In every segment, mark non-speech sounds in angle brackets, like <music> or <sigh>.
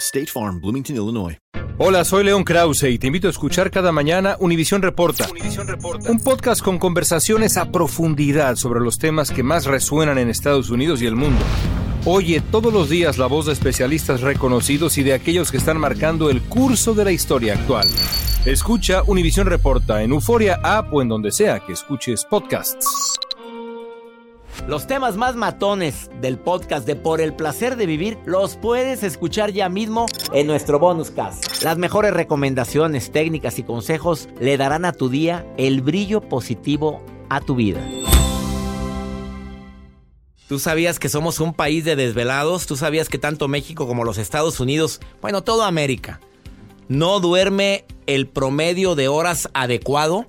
State Farm, Bloomington, Illinois. Hola, soy León Krause y te invito a escuchar cada mañana Univisión Reporta, un podcast con conversaciones a profundidad sobre los temas que más resuenan en Estados Unidos y el mundo. Oye todos los días la voz de especialistas reconocidos y de aquellos que están marcando el curso de la historia actual. Escucha Univisión Reporta en Euforia App o en donde sea que escuches podcasts. Los temas más matones del podcast de Por el placer de vivir los puedes escuchar ya mismo en nuestro bonus cast. Las mejores recomendaciones, técnicas y consejos le darán a tu día el brillo positivo a tu vida. ¿Tú sabías que somos un país de desvelados? ¿Tú sabías que tanto México como los Estados Unidos, bueno, toda América, no duerme el promedio de horas adecuado?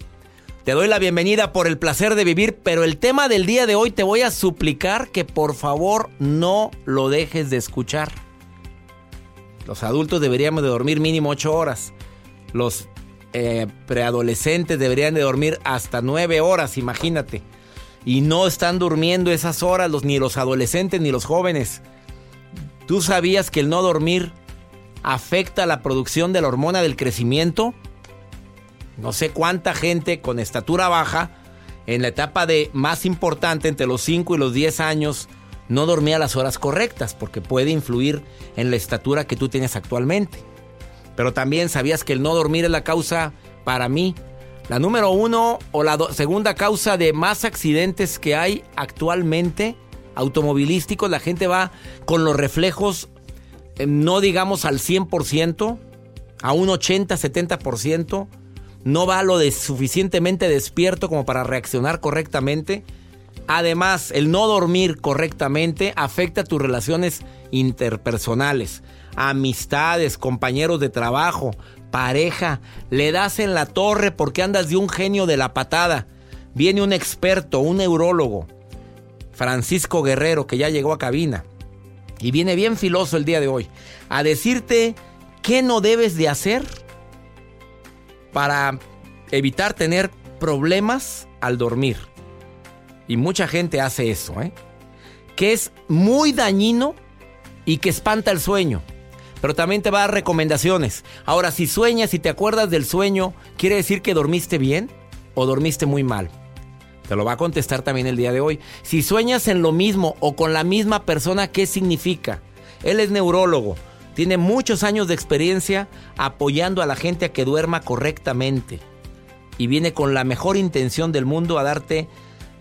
Te doy la bienvenida por el placer de vivir, pero el tema del día de hoy te voy a suplicar que por favor no lo dejes de escuchar. Los adultos deberíamos de dormir mínimo 8 horas. Los eh, preadolescentes deberían de dormir hasta 9 horas, imagínate. Y no están durmiendo esas horas los, ni los adolescentes ni los jóvenes. ¿Tú sabías que el no dormir afecta la producción de la hormona del crecimiento? No sé cuánta gente con estatura baja, en la etapa de más importante, entre los 5 y los 10 años, no dormía las horas correctas, porque puede influir en la estatura que tú tienes actualmente. Pero también sabías que el no dormir es la causa, para mí, la número uno o la segunda causa de más accidentes que hay actualmente, automovilísticos. La gente va con los reflejos, eh, no digamos al 100%, a un 80-70% no va lo suficientemente despierto como para reaccionar correctamente. Además, el no dormir correctamente afecta tus relaciones interpersonales, amistades, compañeros de trabajo, pareja. Le das en la torre porque andas de un genio de la patada. Viene un experto, un neurólogo, Francisco Guerrero, que ya llegó a cabina. Y viene bien filoso el día de hoy, a decirte qué no debes de hacer para evitar tener problemas al dormir. Y mucha gente hace eso, ¿eh? Que es muy dañino y que espanta el sueño. Pero también te va a dar recomendaciones. Ahora, si sueñas y te acuerdas del sueño, ¿quiere decir que dormiste bien o dormiste muy mal? Te lo va a contestar también el día de hoy. Si sueñas en lo mismo o con la misma persona, ¿qué significa? Él es neurólogo. Tiene muchos años de experiencia apoyando a la gente a que duerma correctamente. Y viene con la mejor intención del mundo a darte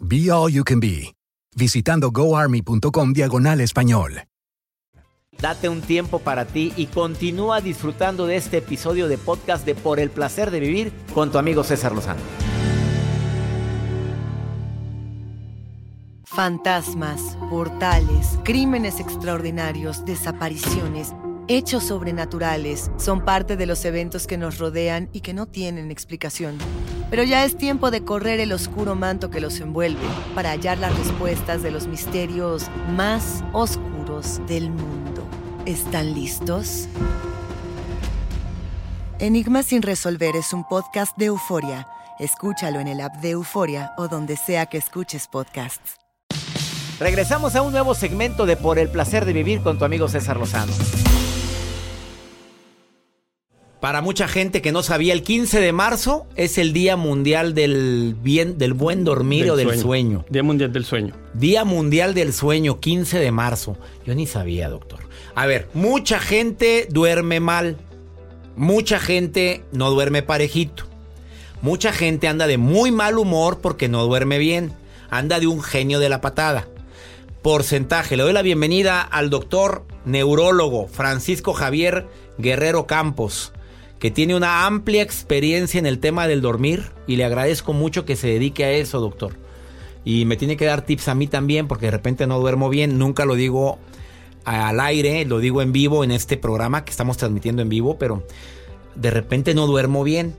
Be All You Can Be, visitando goarmy.com diagonal español. Date un tiempo para ti y continúa disfrutando de este episodio de podcast de Por el placer de vivir con tu amigo César Lozano. Fantasmas, portales, crímenes extraordinarios, desapariciones, hechos sobrenaturales son parte de los eventos que nos rodean y que no tienen explicación. Pero ya es tiempo de correr el oscuro manto que los envuelve para hallar las respuestas de los misterios más oscuros del mundo. ¿Están listos? Enigma sin resolver es un podcast de euforia. Escúchalo en el app de Euforia o donde sea que escuches podcasts. Regresamos a un nuevo segmento de Por el placer de vivir con tu amigo César Lozano. Para mucha gente que no sabía, el 15 de marzo es el Día Mundial del bien del buen dormir Del o del sueño. sueño. Día Mundial del Sueño. Día Mundial del Sueño, 15 de marzo. Yo ni sabía, doctor. A ver, mucha gente duerme mal. Mucha gente no duerme parejito. Mucha gente anda de muy mal humor porque no duerme bien. Anda de un genio de la patada. Porcentaje. Le doy la bienvenida al doctor neurólogo Francisco Javier Guerrero Campos, que tiene una amplia experiencia en el tema del dormir y le agradezco mucho que se dedique a eso, doctor. Y me tiene que dar tips a mí también porque de repente no duermo bien. Nunca lo digo al aire, lo digo en vivo en este programa que estamos transmitiendo en vivo, pero de repente no duermo bien.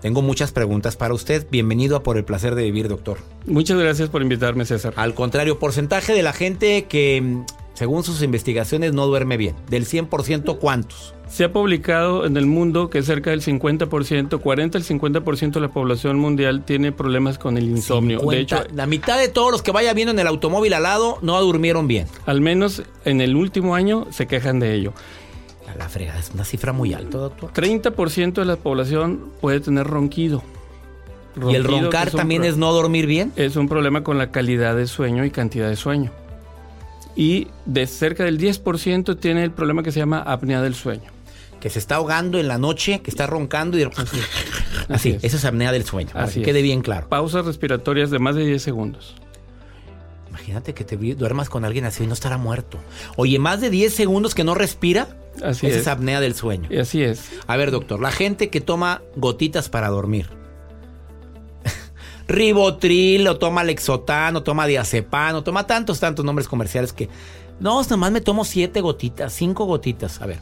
Tengo muchas preguntas para usted. Bienvenido a Por el Placer de Vivir, doctor. Muchas gracias por invitarme, César. Al contrario, porcentaje de la gente que, según sus investigaciones, no duerme bien. Del 100%, ¿cuántos? Se ha publicado en el mundo que cerca del 50%, 40 al 50% de la población mundial tiene problemas con el insomnio. 50. De hecho, la mitad de todos los que vaya viendo en el automóvil al lado no durmieron bien. al menos en el último año se quejan de ello. A la fregada, es una cifra muy alta, doctor. 30% de la población puede tener ronquido. ¿Y el Ronquido, roncar también es no dormir bien? Es un problema con la calidad de sueño y cantidad de sueño. Y de cerca del 10% tiene el problema que se llama apnea del sueño. Que se está ahogando en la noche, que está roncando y <laughs> Así, Así es. eso es apnea del sueño. Para Así que quede bien claro. Pausas respiratorias de más de 10 segundos. Imagínate que te duermas con alguien así y no estará muerto. Oye, más de 10 segundos que no respira, Así esa es. es apnea del sueño. Y así es. A ver, doctor, la gente que toma gotitas para dormir. Ribotril, o toma Lexotan, o toma Diazepam, o toma tantos, tantos nombres comerciales que... No, nomás me tomo siete gotitas, cinco gotitas. A ver,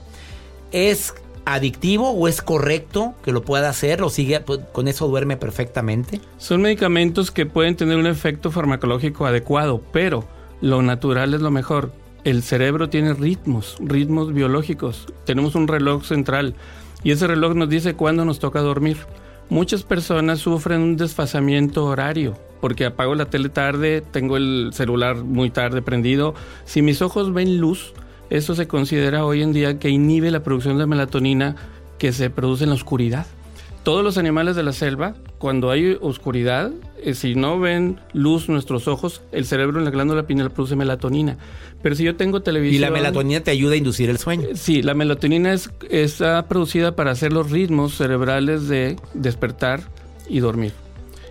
¿es adictivo o es correcto que lo pueda hacer? ¿O sigue, pues, con eso duerme perfectamente? Son medicamentos que pueden tener un efecto farmacológico adecuado, pero lo natural es lo mejor. El cerebro tiene ritmos, ritmos biológicos. Tenemos un reloj central y ese reloj nos dice cuándo nos toca dormir. Muchas personas sufren un desfasamiento horario porque apago la tele tarde, tengo el celular muy tarde prendido. Si mis ojos ven luz, eso se considera hoy en día que inhibe la producción de melatonina que se produce en la oscuridad. Todos los animales de la selva, cuando hay oscuridad, eh, si no ven luz nuestros ojos, el cerebro en la glándula pineal produce melatonina. Pero si yo tengo Y televisión... la melatonina te ayuda a inducir el sueño. Sí, la melatonina es, está producida para hacer los ritmos cerebrales de despertar y dormir.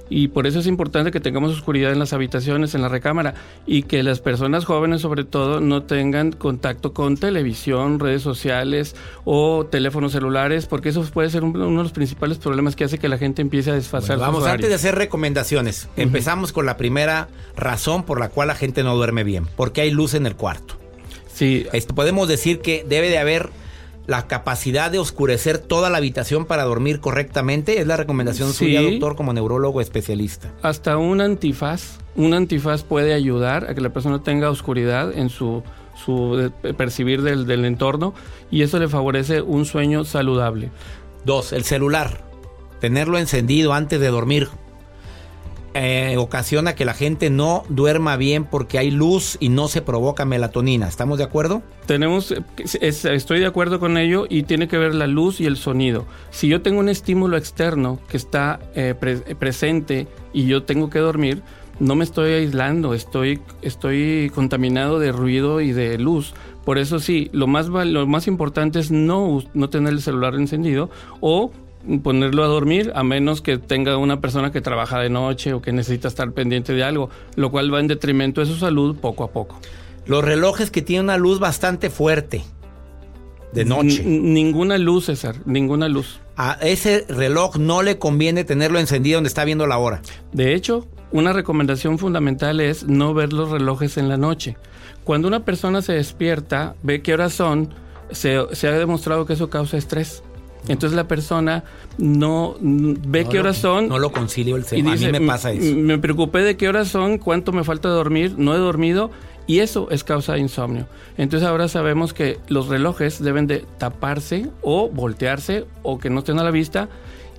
Y por eso es importante que tengamos oscuridad en las habitaciones, en la recámara, y que las personas jóvenes sobre todo no tengan contacto con televisión, redes sociales o teléfonos celulares, porque eso puede ser un- uno de los principales problemas que hace que la gente empiece a desfasar Bueno, vamos, antes de hacer recomendaciones, empezamos con la primera razón por la cual la gente no duerme bien. Porque hay luz en el cuarto. Sí, Esto, podemos decir que debe de haber la capacidad de oscurecer toda la habitación para dormir correctamente. Es la recomendación Sí. suya, doctor, como neurólogo especialista. hasta un antifaz, un antifaz puede ayudar a que la persona tenga oscuridad en su, su eh, percibir del, del entorno y eso le favorece un sueño saludable. Dos, el celular. Tenerlo encendido antes de dormir eh, ocasiona que la gente no duerma bien porque hay luz y no se provoca melatonina. ¿Estamos de acuerdo? Tenemos, es- estoy de acuerdo con ello y tiene que ver la luz y el sonido. Si yo tengo un estímulo externo que está eh, pre- presente y yo tengo que dormir, no me estoy aislando, estoy, estoy contaminado de ruido y de luz. Por eso sí, lo más, lo más importante es no, no tener el celular encendido o ponerlo a dormir a menos que tenga una persona que trabaja de noche o que necesita estar pendiente de algo, lo cual va en detrimento de su salud poco a poco. Los relojes que tienen una luz bastante fuerte, de noche. N- ninguna luz, César, ninguna luz. A ese reloj no le conviene tenerlo encendido donde está viendo la hora. De hecho, una recomendación fundamental es no ver los relojes en la noche. Cuando una persona se despierta, ve qué horas son, se, se ha demostrado que eso causa estrés. Entonces la persona no ve No qué horas son. No lo concilio el y cerebro. A mí me pasa "M- eso. Me preocupé de qué horas son, cuánto me falta dormir, no he dormido. Y eso es causa de insomnio. Entonces ahora sabemos que los relojes deben de taparse o voltearse o que no estén a la vista.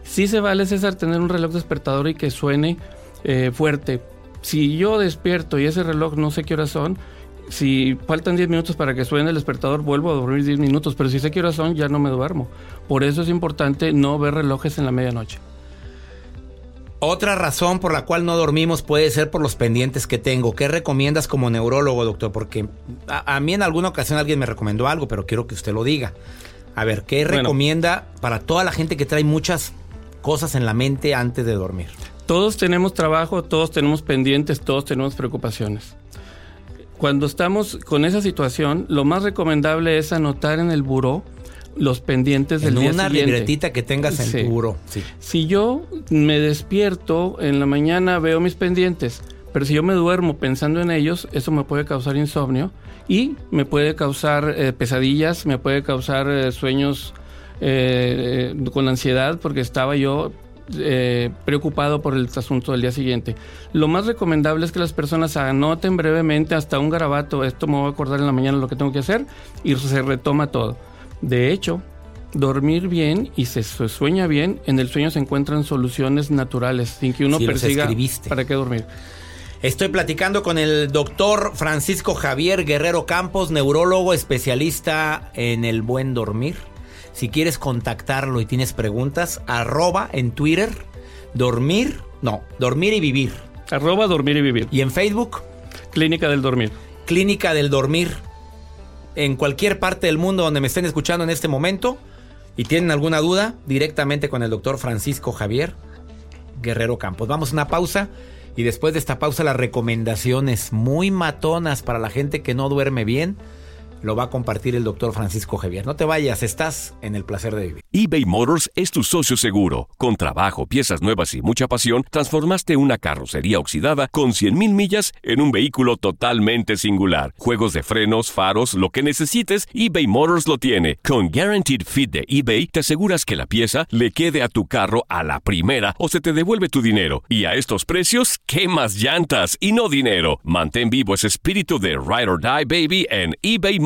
Sí se vale, César, tener un reloj despertador y que suene eh, fuerte. Si yo despierto y ese reloj no sé qué horas son, si faltan 10 minutos para que suene el despertador, vuelvo a dormir 10 minutos, pero si sé qué horas son, ya no me duermo. Por eso es importante no ver relojes en la medianoche. Otra razón por la cual no dormimos puede ser por los pendientes que tengo. ¿Qué recomiendas como neurólogo, doctor? Porque a, a mí en alguna ocasión alguien me recomendó algo, pero quiero que usted lo diga. A ver, ¿qué Bueno. recomienda para toda la gente que trae muchas cosas en la mente antes de dormir? Todos tenemos trabajo, todos tenemos pendientes, todos tenemos preocupaciones. Cuando estamos con esa situación, lo más recomendable es anotar en el buró los pendientes del En día una libretita que tengas en Sí. tu buró. Sí. Si yo me despierto en la mañana, veo mis pendientes, pero si yo me duermo pensando en ellos, eso me puede causar insomnio y me puede causar eh, pesadillas, me puede causar eh, sueños eh, eh, con ansiedad porque estaba yo eh, preocupado por el asunto del día siguiente. Lo más recomendable es que las personas anoten brevemente hasta un garabato, esto me voy a acordar en la mañana lo que tengo que hacer y se retoma todo. De hecho, dormir bien y se sueña bien, en el sueño se encuentran soluciones naturales, sin que uno persiga para qué dormir. Estoy platicando con el doctor Francisco Javier Guerrero Campos, neurólogo especialista en el buen dormir. Si quieres contactarlo y tienes preguntas, arroba en Twitter, dormir, no, dormir y vivir. Arroba dormir y vivir. Y en Facebook, Clínica del dormir. Clínica del Dormir. En cualquier parte del mundo donde me estén escuchando en este momento y tienen alguna duda, directamente con el doctor Francisco Javier Guerrero Campos. Vamos a una pausa y después de esta pausa las recomendaciones muy matonas para la gente que no duerme bien. Lo va a compartir el doctor Francisco Javier. No te vayas, estás en el placer de vivir. eBay Motors es tu socio seguro. Con trabajo, piezas nuevas y mucha pasión, transformaste una carrocería oxidada con 100.000 millas en un vehículo totalmente singular. Juegos de frenos, faros, lo que necesites, eBay Motors lo tiene. Con Guaranteed Fit de eBay, te aseguras que la pieza le quede a tu carro a la primera o se te devuelve tu dinero. Y a estos precios, ¿qué más llantas y no dinero? Mantén vivo ese espíritu de Ride or Die Baby en eBay Motors.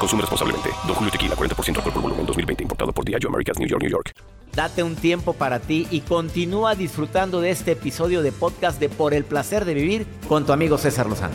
Consume responsablemente. Don Julio Tequila, 40% alcohol por volumen, 2020. Importado por Diageo Americas, New York, New York. Date un tiempo para ti y continúa disfrutando de este episodio de podcast de Por el placer de vivir con tu amigo César Lozano.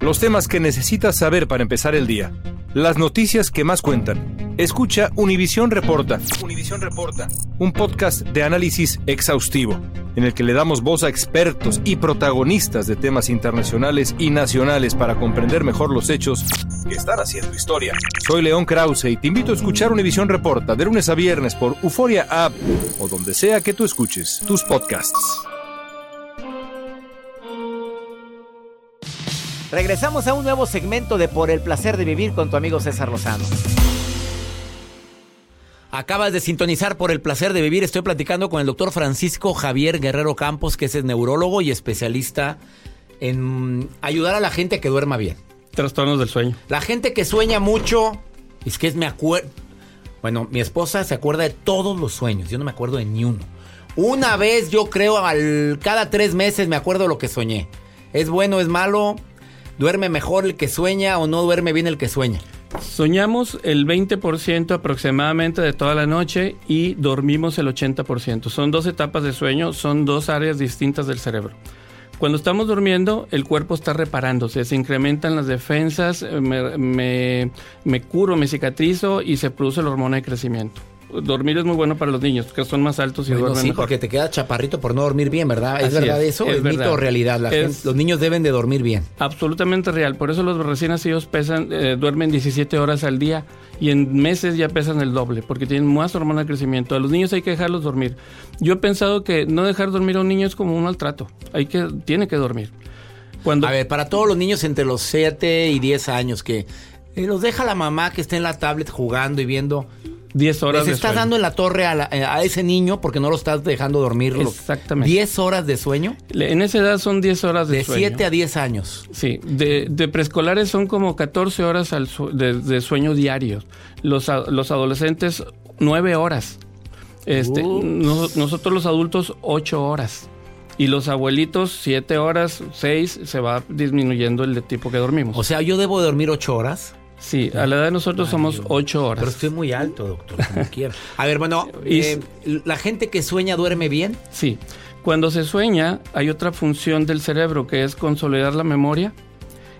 Los temas que necesitas saber para empezar el día. Las noticias que más cuentan. Escucha Univisión Reporta. Univisión Reporta. Un podcast de análisis exhaustivo, en el que le damos voz a expertos y protagonistas de temas internacionales y nacionales para comprender mejor los hechos que están haciendo historia. Soy León Krause y te invito a escuchar Univisión Reporta de lunes a viernes por Euforia App o donde sea que tú escuches tus podcasts. Regresamos a un nuevo segmento de Por el placer de vivir con tu amigo César Lozano. Acabas de sintonizar por el placer de vivir. Estoy platicando con el doctor Francisco Javier Guerrero Campos, que es el neurólogo y especialista en ayudar a la gente a que duerma bien. Trastornos del sueño. La gente que sueña mucho, es que es me acuerdo. Bueno, mi esposa se acuerda de todos los sueños. Yo no me acuerdo de ni uno. Una vez, yo creo, al, cada tres meses me acuerdo lo que soñé. ¿Es bueno, es malo? ¿Duerme mejor el que sueña o no duerme bien el que sueña? Soñamos el 20% aproximadamente de toda la noche y dormimos el 80%. Son dos etapas de sueño, son dos áreas distintas del cerebro. Cuando estamos durmiendo, el cuerpo está reparándose, se incrementan las defensas, eh, me, curo, me cicatrizo y se produce la hormona de crecimiento dormir es muy bueno para los niños, que son más altos y Bueno, duermen sí, mejor. porque te queda chaparrito por no dormir bien, ¿verdad? ¿Es Así verdad es, eso? es ¿Es, mito o realidad? La Es- gente- los niños deben de dormir bien. Absolutamente real. Por eso los recién nacidos pesan, eh, duermen 17 horas al día y en meses ya pesan el doble porque tienen más hormona de crecimiento. A los niños hay que dejarlos dormir. Yo he pensado que no dejar dormir a un niño es como un maltrato. Hay que, tiene que dormir. Cuando, A ver, para todos los niños entre los 7 y 10 años que eh, los deja la mamá que esté en la tablet jugando y viendo. 10 horas Les de estás sueño. dando en la torre a, la- eh, a ese niño porque no lo estás dejando dormir. Exactamente. 10 horas de sueño. En esa edad son 10 horas de, De sueño. 7 a 10 años. Sí, de, de preescolares son como 14 horas al su- de, de sueño diarios. Los, los adolescentes, 9 horas. Este, no- nosotros los adultos, 8 horas. Y los abuelitos, 7 horas, 6, se va disminuyendo el de tipo que dormimos. O sea, yo debo de dormir 8 horas. Sí, a la edad de nosotros somos 8 horas. Pero estoy muy alto, doctor, como <laughs> quiera. A ver, bueno, eh, ¿la gente que sueña duerme bien? Sí, cuando se sueña hay otra función del cerebro que es consolidar la memoria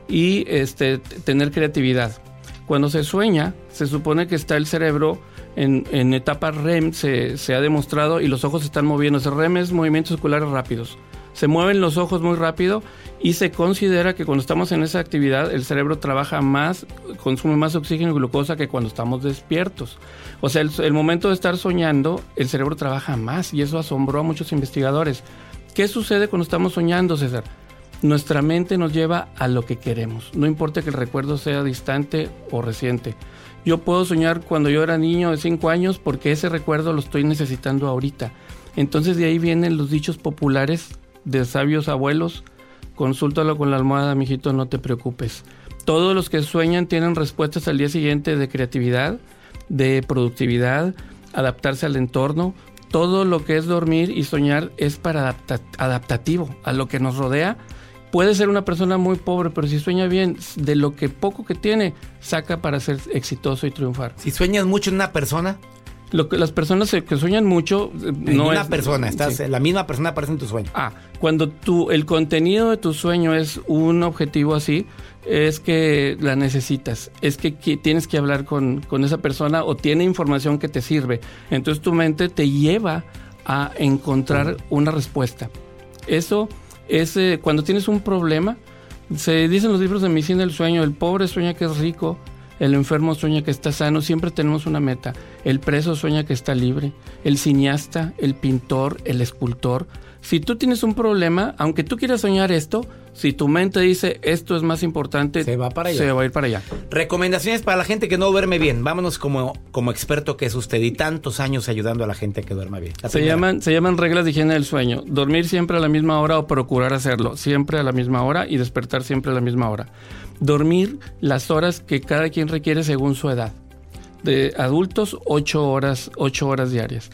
y este, tener creatividad. Cuando se sueña, se supone que está el cerebro en, en etapa REM, se, se ha demostrado, y los ojos se están moviendo. REM es movimientos oculares rápidos. Se mueven los ojos muy rápido y se considera que cuando estamos en esa actividad el cerebro trabaja más, consume más oxígeno y glucosa que cuando estamos despiertos. O sea, el, momento de estar soñando, el cerebro trabaja más y eso asombró a muchos investigadores. ¿Qué sucede cuando estamos soñando, César? Nuestra mente nos lleva a lo que queremos, no importa que el recuerdo sea distante o reciente. Yo puedo soñar cuando yo era niño de 5 años porque ese recuerdo lo estoy necesitando ahorita. Entonces de ahí vienen los dichos populares de sabios abuelos. Consúltalo con la almohada, mijito, no te preocupes. Todos los que sueñan tienen respuestas al día siguiente de creatividad, de productividad, adaptarse al entorno. Todo lo que es dormir y soñar es para adapta- adaptativo a lo que nos rodea. Puede ser una persona muy pobre, pero si sueña bien, de lo que poco que tiene, saca para ser exitoso y triunfar. Si sueñas mucho en una persona, Lo que las personas que sueñan mucho eh, en no una es persona, estás, sí. la misma persona aparece en tu sueño. Ah, cuando tu, el contenido de tu sueño es un objetivo así, es que la necesitas, es que, tienes que hablar con, con esa persona o tiene información que te sirve. Entonces tu mente te lleva a encontrar una respuesta. Eso es eh, cuando tienes un problema, se dicen los libros de medicina del sueño, el pobre sueña que es rico, el enfermo sueña que está sano, siempre tenemos una meta. El preso sueña que está libre, el cineasta, el pintor, el escultor. Si tú tienes un problema, aunque tú quieras soñar esto, si tu mente dice esto es más importante, Se va para allá. se va a ir para allá. Recomendaciones para la gente que no duerme bien. Vámonos como, como experto que es usted y tantos años ayudando a la gente que duerma bien. La Se primera. llaman, se llaman reglas de higiene del sueño. Dormir siempre a la misma hora o procurar hacerlo siempre a la misma hora y despertar siempre a la misma hora. Dormir las horas que cada quien requiere según su edad. De adultos, 8 horas, 8 horas diarias.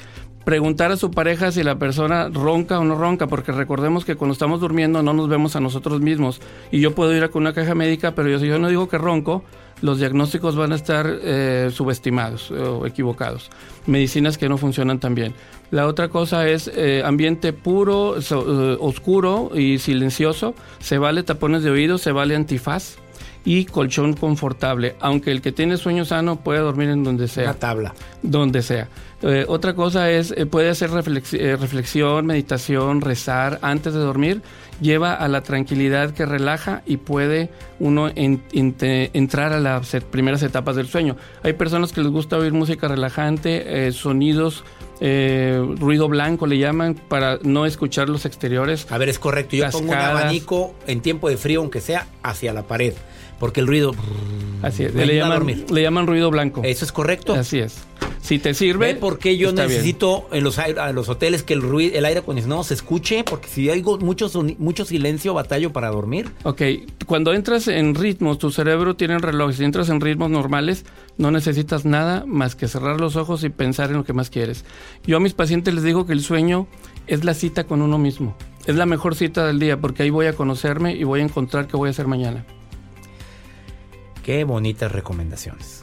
Preguntar a su pareja si la persona ronca o no ronca, porque recordemos que cuando estamos durmiendo no nos vemos a nosotros mismos. Y yo puedo ir a con una caja médica, pero yo, si yo no digo que ronco, los diagnósticos van a estar eh, subestimados o equivocados. Medicinas que no funcionan tan bien. La otra cosa es eh, ambiente puro, so- eh, oscuro y silencioso. Se vale tapones de oído, se vale antifaz y colchón confortable. Aunque el que tiene sueño sano puede dormir en donde sea Una tabla. donde sea. Eh, otra cosa es, eh, puede hacer reflex- eh, reflexión, meditación, rezar antes de dormir. Lleva a la tranquilidad que relaja y puede uno en- entrar a las primeras etapas del sueño. Hay personas que les gusta oír música relajante, eh, sonidos, eh, ruido blanco le llaman, para no escuchar los exteriores. A ver, es correcto. Yo pongo un abanico en tiempo de frío, aunque sea hacia la pared. Porque el ruido. Así es, le llaman, le llaman ruido blanco. Eso es correcto. Así es. Si te sirve. ¿Ve por qué yo bien. necesito en los, a los hoteles que el, ruido, el aire acondicionado se escuche? Porque si hay mucho, mucho silencio, batallo para dormir. Ok, cuando entras en ritmos, tu cerebro tiene un reloj. Si entras en ritmos normales, no necesitas nada más que cerrar los ojos y pensar en lo que más quieres. Yo a mis pacientes les digo que el sueño es la cita con uno mismo. Es la mejor cita del día porque ahí voy a conocerme y voy a encontrar qué voy a hacer mañana. Qué bonitas recomendaciones.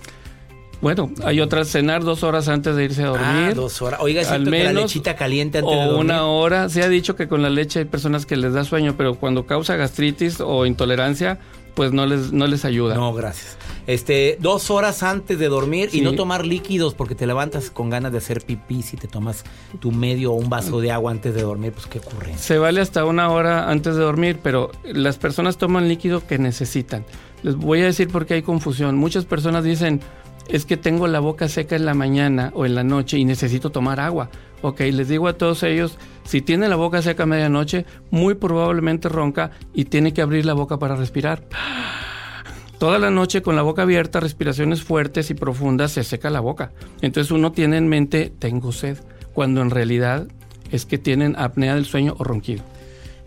Bueno, hay otras, cenar dos horas antes de irse a dormir. Ah, dos horas. Oiga, al cierto que la menos, lechita caliente antes o de dormir. una hora. Se ha dicho que con la leche hay personas que les da sueño, pero cuando causa gastritis o intolerancia, pues no les, no les ayuda. No, gracias. Este, dos horas antes de dormir y no tomar líquidos porque te levantas con ganas de hacer pipí si te tomas tu medio o un vaso de agua antes de dormir, pues qué ocurre. Se vale hasta una hora antes de dormir, pero las personas toman líquido que necesitan. Les voy a decir por qué hay confusión. Muchas personas dicen, es que tengo la boca seca en la mañana o en la noche y necesito tomar agua. Ok, les digo a todos ellos, si tiene la boca seca a medianoche, muy probablemente ronca y tiene que abrir la boca para respirar. Toda la noche con la boca abierta, respiraciones fuertes y profundas, se seca la boca. Entonces uno tiene en mente, tengo sed, cuando en realidad es que tienen apnea del sueño o ronquido.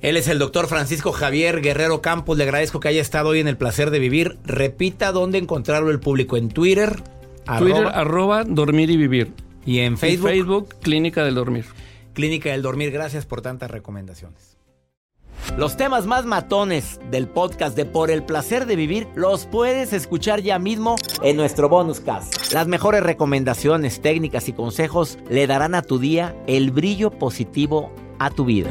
Él es el doctor Francisco Javier Guerrero Campos. Le agradezco que haya estado hoy en el placer de vivir. Repita dónde encontrarlo el público. En Twitter. Twitter, arroba, arroba dormir y vivir. y en Facebook, En Facebook, Clínica del Dormir. Clínica del Dormir. Gracias por tantas recomendaciones. Los temas más matones del podcast de Por el placer de vivir los puedes escuchar ya mismo en nuestro bonus cast. Las mejores recomendaciones, técnicas y consejos le darán a tu día el brillo positivo a tu vida.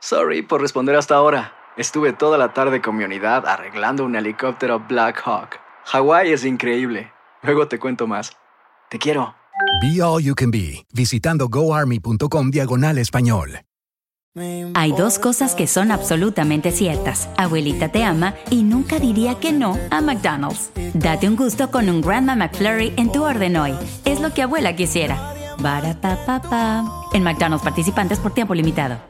Sorry por responder hasta ahora. Estuve toda la tarde con mi unidad arreglando un helicóptero Black Hawk. Hawái es increíble. Luego te cuento más. Te quiero. Be All You Can Be, visitando goarmy.com diagonal español. Hay dos cosas que son absolutamente ciertas. Abuelita te ama y nunca diría que no a McDonald's. Date un gusto con un Grandma McFlurry en tu orden hoy. Es lo que abuela quisiera. Barapapapa. En McDonald's participantes por tiempo limitado.